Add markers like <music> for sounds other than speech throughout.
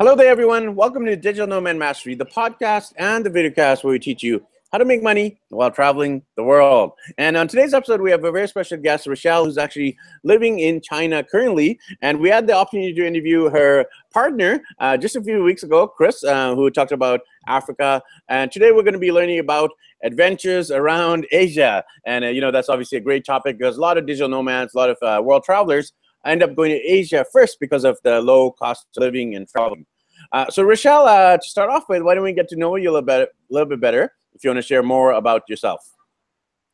Hello there, everyone. Welcome to Digital Nomad Mastery, the podcast and the videocast where we teach you how to make money while traveling the world. And on today's episode, we have a very special guest, Rochelle, who's actually living in China currently. And we had the opportunity to interview her partner uh, just a few weeks ago, Chris, uh, who talked about Africa. And today we're going to be learning about adventures around Asia. And, uh, you know, that's obviously a great topic because a lot of digital nomads, a lot of uh, world travelers end up going to Asia first because of the low cost of living and traveling. Uh, so, Rochelle, uh, to start off with, why don't we get to know you a little bit, a little bit better? If you want to share more about yourself.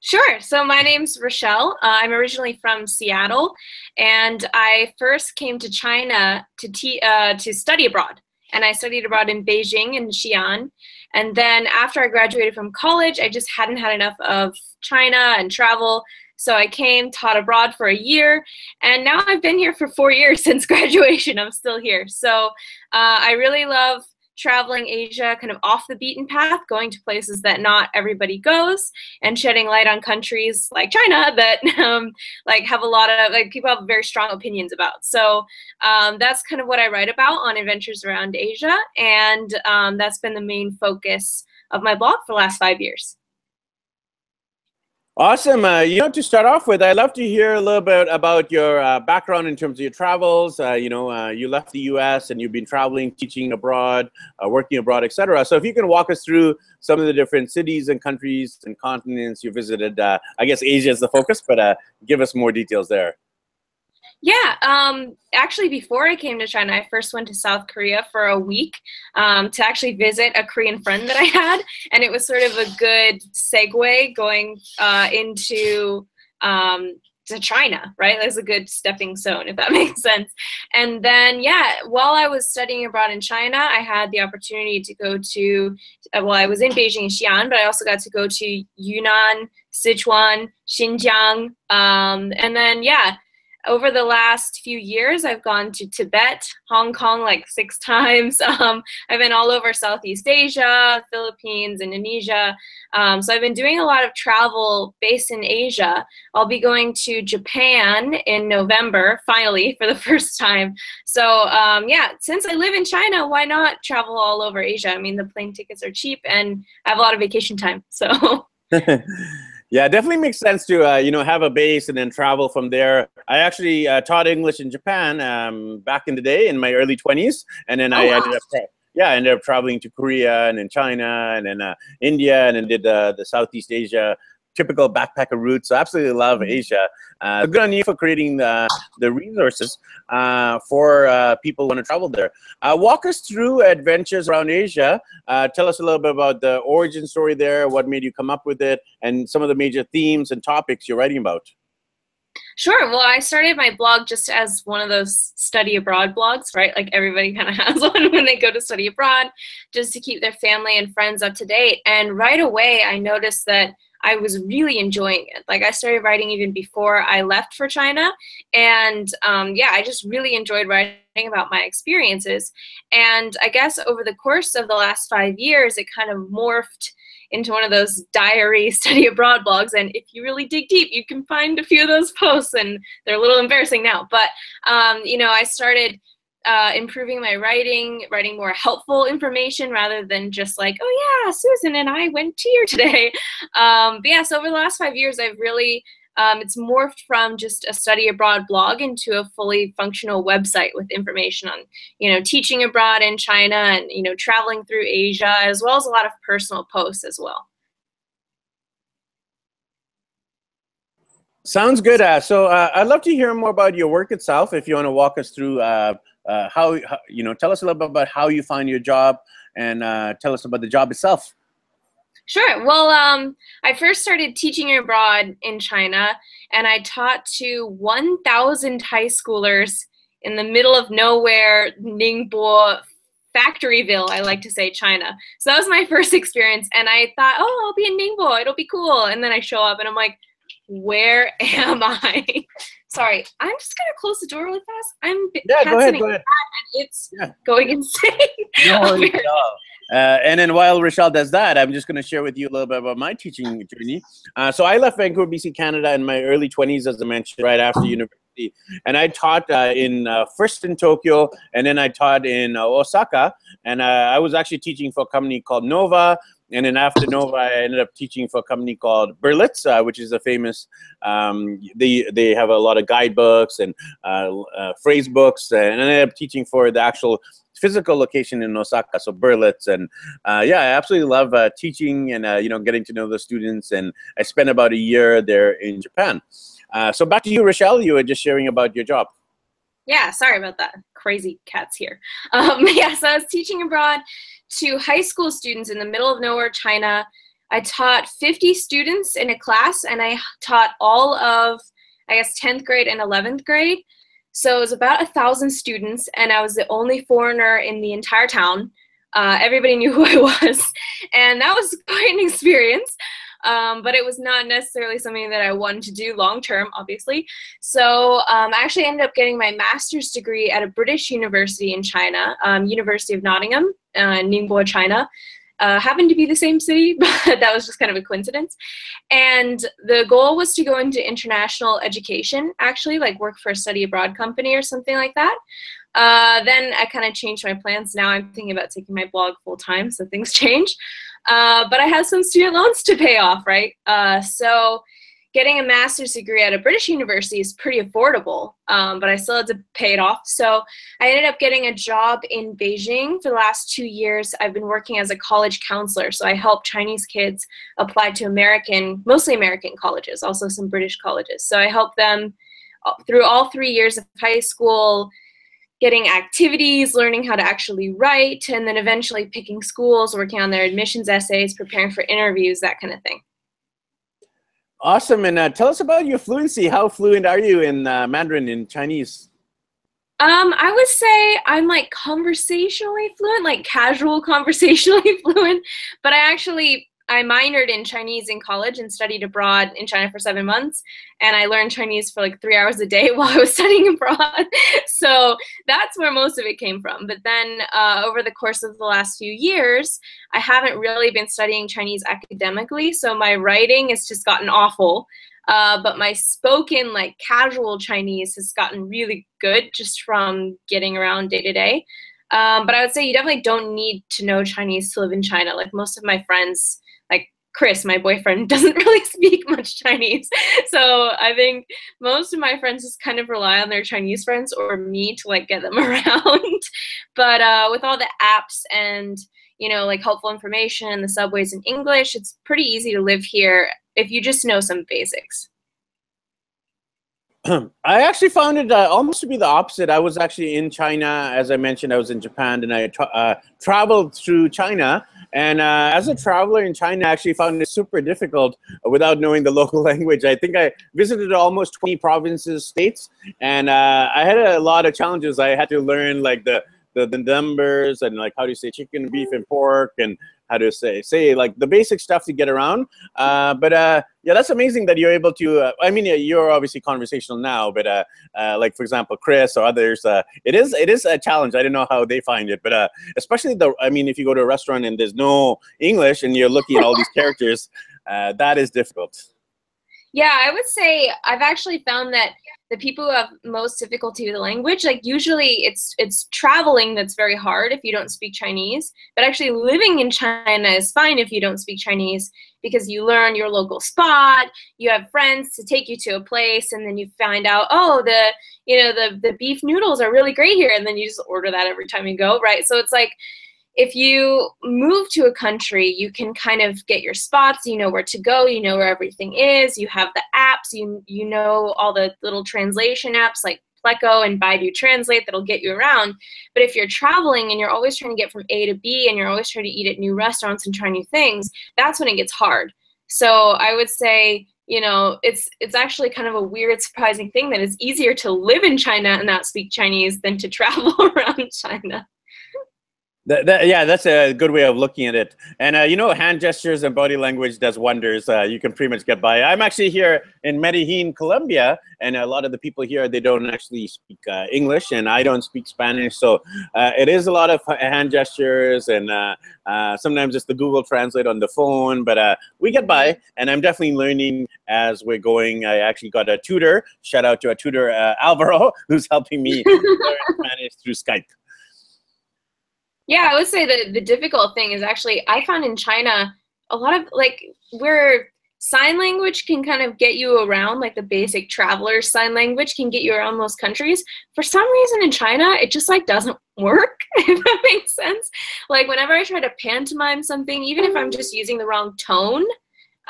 Sure. So my name's Rochelle. Uh, I'm originally from Seattle, and I first came to China to uh, to study abroad. And I studied abroad in Beijing and Xi'an. And then after I graduated from college, I just hadn't had enough of China and travel. So I came, taught abroad for a year, and now I've been here for four years <laughs> since graduation. I'm still here. So uh, I really love traveling Asia kind of off the beaten path, going to places that not everybody goes, and shedding light on countries like China <laughs> that um, like have a lot of like people have very strong opinions about. So um, that's kind of what I write about on Adventures Around Asia, and um, that's been the main focus of my blog for the last five years. Awesome. Uh, you know, to start off with, I'd love to hear a little bit about your uh, background in terms of your travels. Uh, you know, uh, you left the U.S. and you've been traveling, teaching abroad, uh, working abroad, etc. So, if you can walk us through some of the different cities and countries and continents you visited, uh, I guess Asia is the focus, but give us more details there. Yeah, um, actually, before I came to China, I first went to South Korea for a week um, to actually visit a Korean friend that I <laughs> had, and it was sort of a good segue going uh, into um, to China, right? That's a good stepping stone, if that <laughs> makes sense. And then, yeah, while I was studying abroad in China, I had the opportunity to go to, uh, well, I was in Beijing and Xi'an, but I also got to go to Yunnan, Sichuan, Xinjiang, um, and then, yeah over the last few years, I've gone to Tibet, Hong Kong like six <laughs> times. Um, I've been all over Southeast Asia, Philippines, Indonesia. Um, so I've been doing a lot of travel based in Asia. I'll be going to Japan in November, finally, <laughs> for the first time. So um, yeah, since I live in China, why not travel all over Asia? I mean, the plane tickets are cheap and I have a lot of vacation time. So. <laughs> Yeah, definitely makes sense to uh, you know have a base and then travel from there. I actually uh, taught English in Japan um, back in the day in my early twenties, and then oh, I wow. ended up yeah I ended up traveling to Korea and then China and then uh, India and then did uh, the Southeast Asia typical backpacker route. So absolutely love mm-hmm. Asia. Uh, good on you for creating the, the resources uh, for uh, people who want to travel there. Uh, walk us through adventures around Asia. Uh, tell us a little bit about the origin story there, what made you come up with it, and some of the major themes and topics you're writing about. Sure. Well, I started my blog just as one of those study abroad blogs, right? Like everybody <laughs> kind of has one when they go to study abroad, just to keep their family and friends up to date. And right away, I noticed that I was really enjoying it. Like I started writing even before I left for China, and um, yeah, I just really enjoyed writing about my experiences. And I guess over the course of the last five years, it kind of morphed into one of those diary <laughs> study abroad blogs. And if you really dig deep, you can find a few of those posts, and they're a little embarrassing now. But um, you know, I started uh, improving my writing, writing more helpful information rather than just like, oh yeah, Susan and I went to here today. <laughs> Um, but yeah, so over the last five years, I've really um, it's morphed from just a study abroad blog into a fully functional website with information on you know teaching abroad in China and you know traveling through Asia as well as a lot of personal posts as well. Sounds good. Uh, so uh, I'd love to hear more about your work itself. If you want to walk us through uh, uh, how, how, you know tell us a little bit about how you find your job and uh, tell us about the job itself sure well um, i first started teaching abroad in china and i taught to 1000 high schoolers in the middle of nowhere ningbo factoryville i like to say china so that was my <laughs> first experience and i thought oh i'll be in ningbo it'll be cool and then i show up and i'm like where <laughs> am i Sorry, I'm just gonna close the door really fast. I'm yeah, go ahead, go ahead. and it's yeah. going <laughs> insane. No, no. Uh, and then while Rochelle does that, I'm just going to share with you a little bit about my teaching journey. Uh, so I left Vancouver, BC, Canada in my early 20s, as I mentioned, right after university. And I taught uh, in uh, first in Tokyo, and then I taught in uh, Osaka, and uh, I was actually teaching for a company called Nova. And then after Nova, I ended up teaching for a company called Berlitz, uh, which is a famous. Um, they they have a lot of guidebooks and phrase books, and I ended up teaching for the actual physical location in Osaka, so Berlitz, and uh, yeah, I absolutely love uh, teaching and uh, you know getting to know the students. And I spent about a year there in Japan. Uh, so back to you, Rochelle. You were just sharing about your job. Yeah, sorry about that. Crazy cats here. Um, <laughs> yeah, so I was teaching abroad to high school students in the middle of nowhere, China. I taught 50 students in a class, and I taught all of, I guess, 10th grade and 11th grade. So it was about a thousand students, and I was the only foreigner in the entire town. Uh, everybody <laughs> knew who I was, and that was quite an experience. Um, but it was not necessarily something that I wanted to do long term, obviously. So um, I actually ended up getting my master's degree at a British university in China, um, University of Nottingham, uh, Ningbo, China uh, happened to be the same city, <laughs> but that was just kind of a coincidence. And the goal was to go into international education, actually, like work for a study abroad company or something like that. Uh, then I kind of changed my plans. Now I'm thinking about taking my blog full time, so things <laughs> change. Uh, but I have some student loans to pay off, right? Uh, so getting a master's degree at a British university is pretty affordable, um, but I still had to pay it off. So I ended up getting a job in Beijing for the last two years. I've been working as a college counselor, so I help Chinese kids apply to American, mostly American colleges, also some British colleges. So I help them uh, through all three years of high school getting activities, learning how to actually write, and then eventually picking schools, working on their admissions essays, preparing for interviews, that kind of thing. Awesome. And uh, tell us about your fluency. How fluent are you in uh, Mandarin, in Chinese? Um, I would say I'm like conversationally fluent, like casual <laughs> conversationally fluent, but I actually I minored in Chinese in college and studied abroad in China for seven months. And I learned Chinese for like three hours a day <laughs> while I was studying abroad. <laughs> so that's where most of it came from. But then uh, over the course of the last few years, I haven't really been studying Chinese academically. So my writing has just gotten awful. Uh, but my spoken, like casual Chinese, has gotten really good just from getting around day to day. Um, but I would say you definitely don't need to know Chinese to live in China. Like most of my friends Chris, my boyfriend, <laughs> doesn't really speak much Chinese. So I think most of my friends just kind of rely on their Chinese friends or me to like get them <laughs> around. but uh, with all the apps and you know like helpful information the subways in English, it's pretty easy to live here if you just know some basics. <clears throat> I actually found it uh, almost to be the opposite. I was actually in China, as I mentioned. I was in Japan, and I tra- uh, traveled through China and uh, as a traveler in China, I actually found it super difficult without knowing the <laughs> local language. I think I visited almost 20 provinces, states, and uh, I had a lot of challenges. I had to learn like the, the, the numbers and like how do you say chicken, beef, and pork, and how to say say like the basic stuff to get around. Uh, but uh, yeah, that's amazing that you're able to. Uh, I mean, you're obviously conversational now, but uh, uh, like for example, Chris or others, uh, it is it is a challenge. I don't know how they find it, but especially the. I mean, if you go to a restaurant and there's no English and you're looking at all these characters, that is difficult. Yeah, I would say I've actually found that the people who have most difficulty with the language, like usually it's it's traveling that's very hard if you don't speak Chinese. But actually living in China is fine if you don't speak Chinese because you learn your local spot, you have friends to take you to a place, and then you find out, oh, the you know the the beef noodles are really great here, and then you just order that every time you go, right? So it's like if you move to a country, you can kind of get your spots. You know where to go. You know where everything is. You have the apps. You you know all the little translation apps like Pleco and Baidu Translate that'll get you around. But if you're traveling and you're always trying to get from A to B and you're always trying to eat at new restaurants and try new things, that's when it gets hard. So I would say, you know, it's it's actually kind of a weird, surprising thing that it's easier to live in China and not speak Chinese than to <laughs> travel around China. That, that, yeah, that's a good way of looking at it. And uh, you know, hand gestures and body language does wonders. Uh, you can pretty much get by. I'm actually here in Medellin, Colombia, and a lot of the people here they don't actually speak uh, English, and I don't speak Spanish, so uh, it is a lot of hand gestures, and uh, uh, sometimes it's the Google Translate on the phone. But we get by, and I'm definitely learning as we're going. I actually got a tutor. Shout out to a tutor, Alvaro, <laughs> who's helping me <laughs> learn Spanish through Skype. Yeah, I would say that the difficult thing is actually I found in China a lot of like where sign language can kind of get you around like the basic traveler sign language can get you around most countries. For some reason in china it just like doesn't <laughs> work if that makes sense. Like whenever i try to pantomime something even if i'm just using the wrong tone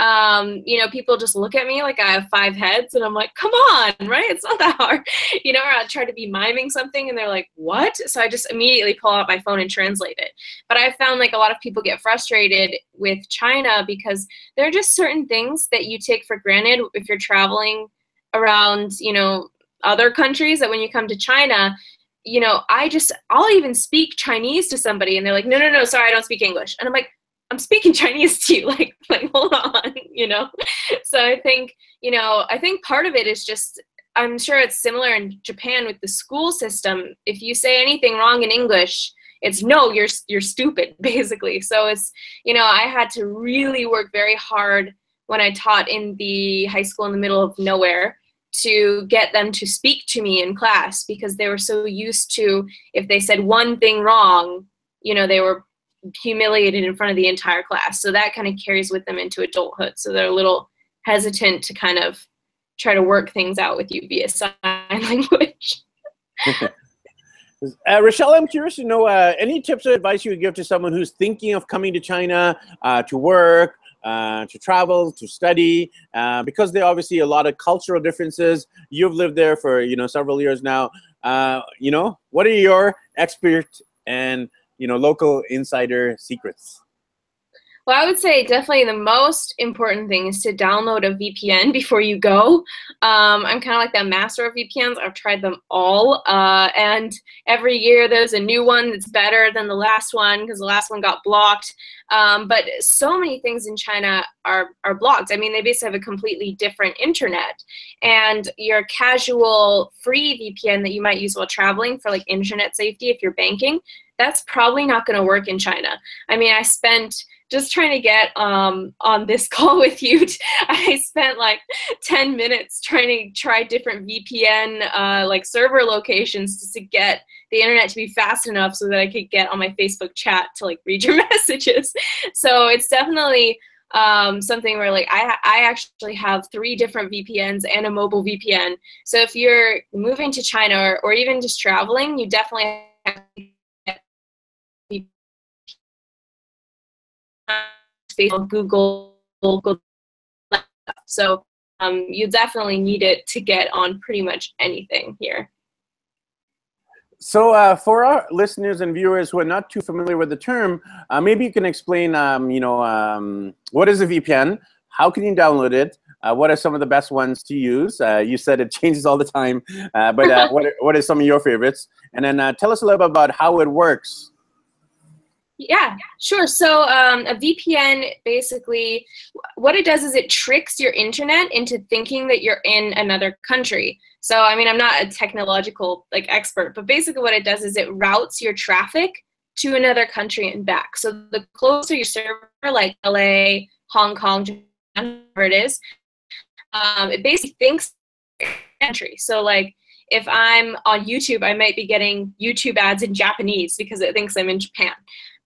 um, you know, people just look at me like I have five heads, and I'm like, come on, <laughs> right? It's not that hard, <laughs> you know. Or I try to be miming something, and they're like, what? So I just immediately pull out my phone and translate it. But I found like a lot of people get frustrated with China because there are just certain things that you take for granted if you're traveling around, you know, other countries. That when you come to China, you know, I just I'll even speak Chinese to somebody, and they're like, no, no, no, sorry, I don't speak English, and I'm like I'm speaking <laughs> Chinese to you, like, like, hold on, you know? <laughs> So I think, you know, I think part of it is just, I'm sure it's similar in Japan with the school system. If you say anything wrong in English, it's no, you're, you're stupid, <laughs> basically. So it's, you know, I had to really work very hard when I taught in the high school in the middle of nowhere to get them to speak to me in class because they were so used to if they said one thing wrong, you know, they were humiliated in front of the entire class. So that kind of carries with them into adulthood. So they're a little hesitant to kind of try to work things out with you via <laughs> sign language. <laughs> Uh, Rochelle, I'm curious to know uh, any tips or advice you would give to someone who's thinking of coming to China uh, to work, uh, to travel, to study, uh, because there are obviously a lot of cultural differences. You've lived there for you know several years now. Uh, you know, what are your expert and you know local insider secrets well, I would say definitely the most important thing is to download a VPN <laughs> before you go. Um, I'm kind of like that master of VPNs. I've tried them all, uh, and every year there's a new one that's better than the last one because the last one got blocked. Um, but so many things in China are are blocked. I mean, they basically have a completely different internet, and your casual free VPN that you might use while traveling for like internet safety if you're banking, that's probably not going to work in China. I mean, I spent just trying to get um, on this <laughs> call with you. I spent like 10 minutes trying to try different VPN uh, like server locations just to get the internet to be fast enough so that I could get on my Facebook chat to like read your <laughs> messages. So it's definitely um, something where like I, I actually have three different VPNs and a mobile VPN. So if you're moving to China or, or even just traveling, you definitely Facebook, Google, Google. So um, you definitely need it to get on pretty much anything here. So uh, for our listeners and viewers who are not too familiar with the term, uh, maybe you can explain, um, you know, um, what is a VPN? How can you download it? Uh, what are some of the best ones to use? Uh, you said it <laughs> changes all the time, uh, but uh, what, are, what are some of your favorites? And then tell us a little bit about how it works. Yeah, sure. So um, a VPN basically, what it does is it tricks your internet into thinking that you're in another country. So I mean, I'm not a technological like expert, but basically what it does is it routes your traffic to another country and back. So the closer your server, like LA, Hong Kong, Japan, whatever it is, um, it basically thinks country. So like if I'm on YouTube, I might be getting YouTube ads in Japanese because it thinks I'm in Japan.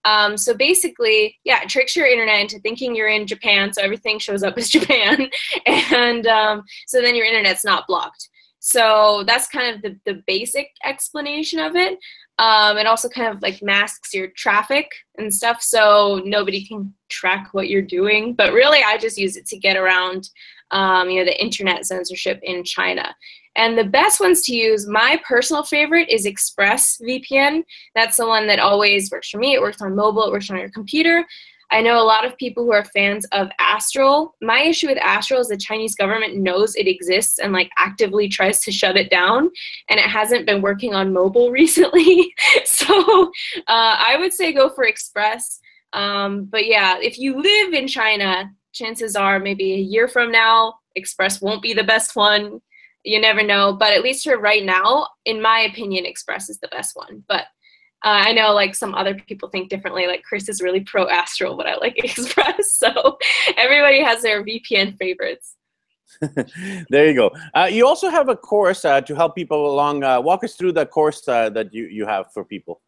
Um, so basically, yeah, it tricks your internet into thinking you're in Japan, so everything shows up as <laughs> Japan, and um, so then your internet's not blocked. So that's kind of the, the basic explanation of it. Um, it also kind of like masks your traffic and stuff, so nobody can track what you're doing. But really, I just use it to get around, um, you know, the internet censorship in China. And the best ones to use, my personal favorite is Express VPN. That's the one that always works for me. It works on mobile, it works on your computer. I know a lot of people who are fans of Astrill. My issue with Astrill is the Chinese government knows it exists and like actively tries to shut it down, and it hasn't been working on mobile <laughs> recently. <laughs> so uh, I would say go for Express. Um, but yeah, if you live in China, chances are maybe a year from now, Express won't be the best one. You never know. But at least for right now, in my opinion, Express is the best one. But uh, I know like some other people think differently. Like Chris is really pro Astrill, but I like <laughs> Express. So <laughs> everybody has their VPN favorites. <laughs> there you go. Uh, you also have a course uh, to help people along. Uh, walk us through the course uh, that you, you have for people.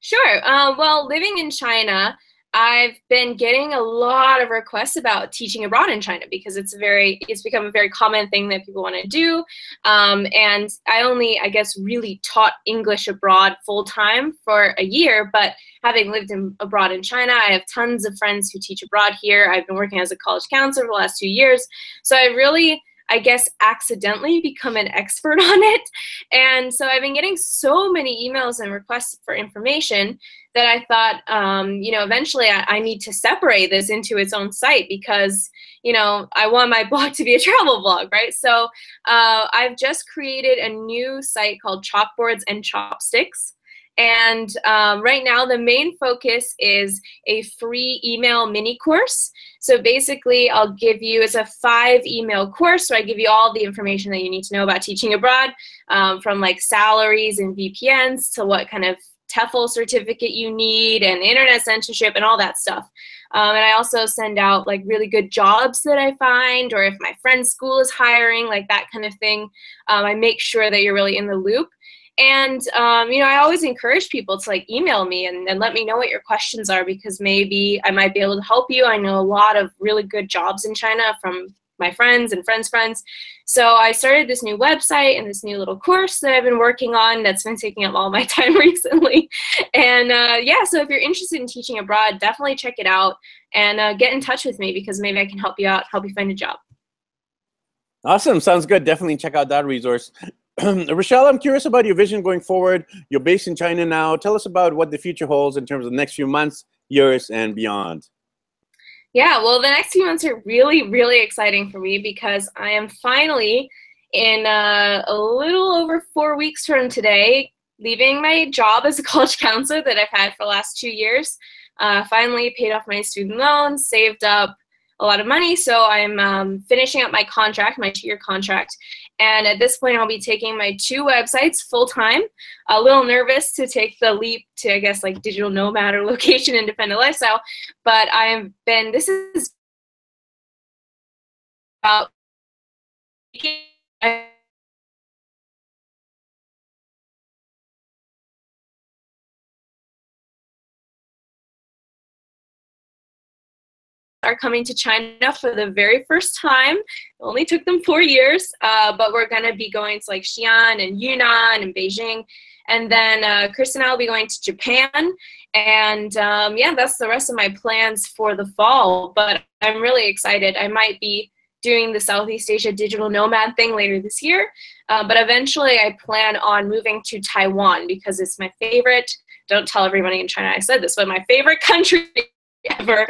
Sure. Uh, well, living in China, I've been getting a lot of requests about teaching abroad in China because it's very it's become a very common thing that people want to do. Um, and I only I guess really taught English abroad full time for a year, but having lived in, abroad in China, I have tons of friends who teach abroad here. I've been working as a college counselor for the last two years, so I really I guess, accidentally become an expert <laughs> on it. And so I've been getting so many emails and requests for information that I thought, um, you know, eventually I, I, need to separate this into its own site because, you know, I want my <laughs> blog to be a travel blog, right? So uh, I've just created a new site called Chalkboards and Chopsticks. And um, right now, the main focus is a free email mini course. So basically, I'll give you, it's a five email course. So I give you all the information that you need to know about teaching abroad, um, from like salaries and VPNs to what kind of TEFL certificate you need and internet censorship and all that stuff. Um, and I also send out like really good jobs that I find, or if my friend's school is hiring, like that kind of thing. Um, I make sure that you're really in the loop. And um, you know, I always encourage people to like email me and, and let me know what your questions are because maybe I might be able to help you. I know a lot of really good jobs in China from my friends and friends' friends. So I started this new website and this new little course that I've been working on that's been taking up all my <laughs> time recently. And uh, yeah, so if you're interested in teaching abroad, definitely check it out and uh, get in touch with me because maybe I can help you out, help you find a job. Awesome. Sounds good. Definitely check out that resource. <clears throat> Rochelle, I'm curious about your vision going forward. You're based in China now. Tell us about what the future holds in terms of the next few months, years, and beyond. Yeah, well, the next few months are really, really exciting for me because I am finally, in uh, a little over four weeks from today, leaving my job as a college <laughs> counselor that I've had for the last two years. Uh, finally paid off my student loans, saved up a lot of money. So I'm um, finishing up my contract, my two year contract. And at this point, I'll be taking my two websites full time. A little nervous to take the leap to, I guess, like digital nomad or <laughs> location independent lifestyle. But I have been, this is about are coming to China for the very first time. It only took them four years, uh, but we're going to be going to like Xi'an and Yunnan and Beijing. And then uh, Chris and I will be going to Japan. And um, yeah, that's the rest of my plans for the fall. But I'm really excited. I might be doing the Southeast Asia digital nomad thing later this year. Uh, but eventually, I plan on moving to Taiwan because it's my favorite. Don't tell everybody in China I said this, but my favorite country <laughs> ever.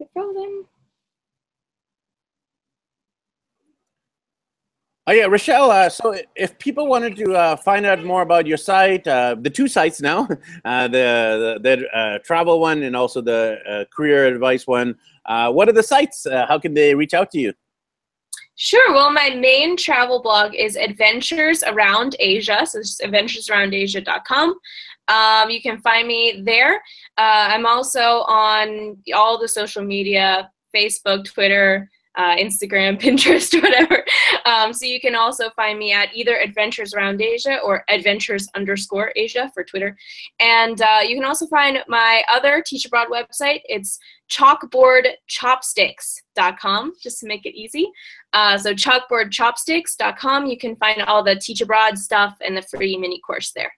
Is it frozen? Oh yeah, Rochelle. Uh, so if people wanted to uh, find out more about your site, uh, the two sites now, <laughs> uh, the the, the uh, travel one and also the uh, career advice one, what are the sites? how can they reach out to you? Sure. Well, my main travel blog is Adventures Around Asia. So it's adventuresaroundasia.com. Um, you can find me there. I'm also on all the social media, Facebook, Twitter, uh, Instagram, <laughs> Pinterest, whatever. Um, so you can also find me at either Adventures Around Asia or Adventures underscore Asia for Twitter. And uh, you can also find my other Teach Abroad website. It's chalkboardchopsticks.com, just to make it easy. Uh, so chalkboardchopsticks.com, you can find all the Teach Abroad stuff and the free mini course there.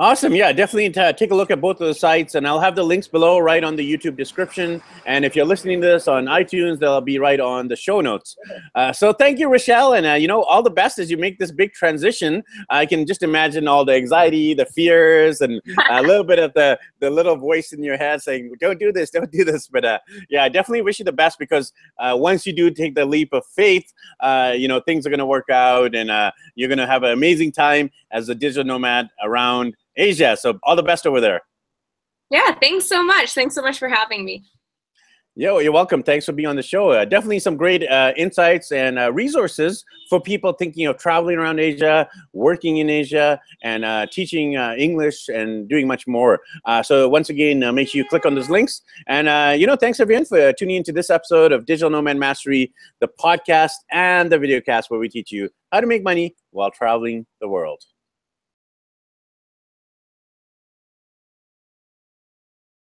Awesome. Yeah, definitely take a look at both of the sites, and I'll have the links below right on the YouTube description. And if you're listening to this on iTunes, they'll be right on the show notes. Uh, so thank you, Rochelle, and uh, you know all the best as you make this big transition. I can just imagine all the anxiety, the fears, and a <laughs> little bit of the the little voice in your head saying, "Don't do this, don't do this." But uh, yeah, I definitely wish you the best because uh, once you do take the leap of faith, uh, you know things are going to work out, and uh, you're going to have an amazing time as a digital nomad around Asia. So all the best over there. Yeah, thanks so much. Thanks so much for having me. Yo, you're welcome. Thanks for being on the show. Uh, definitely some great uh, insights and uh, resources for people thinking of traveling around Asia, working in Asia, and uh, teaching uh, English and doing much more. Uh, so once again, make sure you click on those links. And you know, thanks everyone for tuning into this episode of Digital Nomad Mastery, the podcast and the video cast where we teach you how to make money while traveling the world.